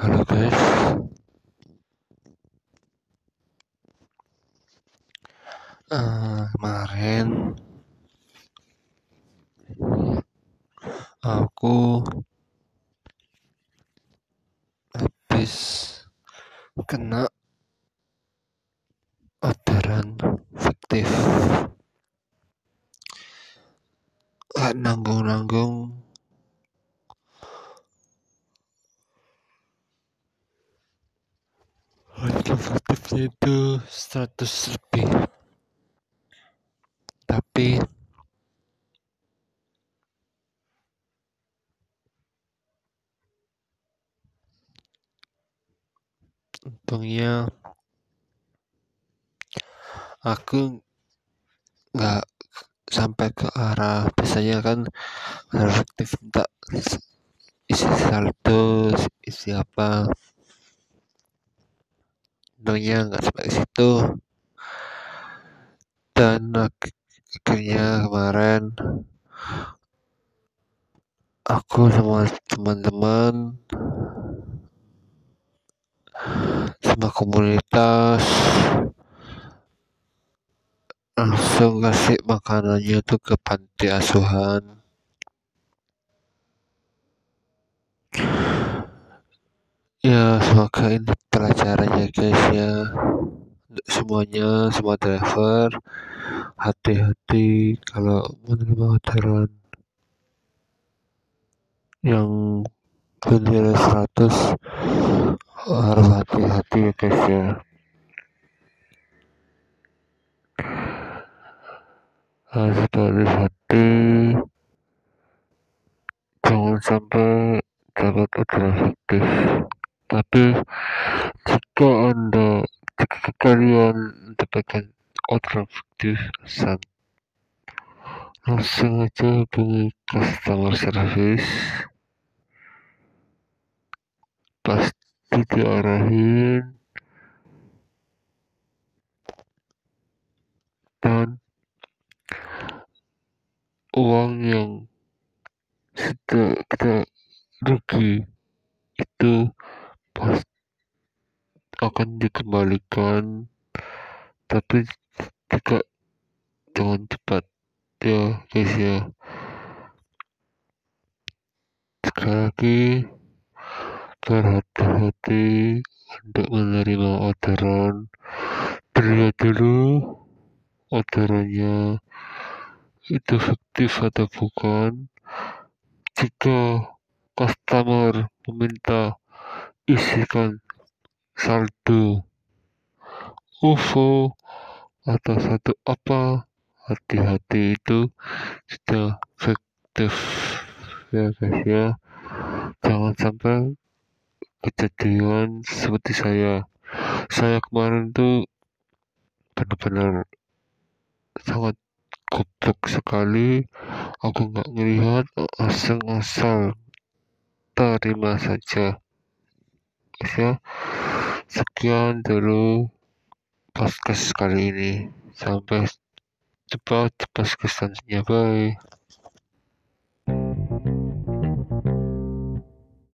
guys. Uh, kemarin aku habis kena orderan fiktif harga fiktifnya itu 100 lebih tapi untungnya aku nggak sampai ke arah biasanya kan efektif minta isi saldo isi apa untungnya nggak ke situ. Dan akhirnya kemarin aku sama teman-teman sama komunitas langsung ngasih makanannya tuh ke panti asuhan ya semoga ini pelajarannya guys ya. Untuk semuanya semua driver hati-hati kalau menerima orderan yang bernilai 100 harus hati-hati ya guys ya. Harus hati-hati. Jangan sampai dapat orderan fiktif tapi jika anda jika kalian mendapatkan orderan fiktif langsung aja hubungi customer service pasti diarahin dan uang yang sudah kita rugi itu akan dikembalikan. Tapi juga jangan cepat. Ya guys ya. Sekali lagi berhati-hati untuk menerima orderan. Terlihat dulu orderannya. Itu fiktif atau bukan? Jika customer meminta isikan saldo UFO atau satu apa hati-hati itu sudah fiktif ya guys ya jangan sampai kejadian seperti saya. Saya kemarin tuh benar-benar sangat goblok sekali. Aku nggak melihat asal-asal terima saja ya sekian dulu podcast kali ini. Sampai jumpa di podcast selanjutnya. Bye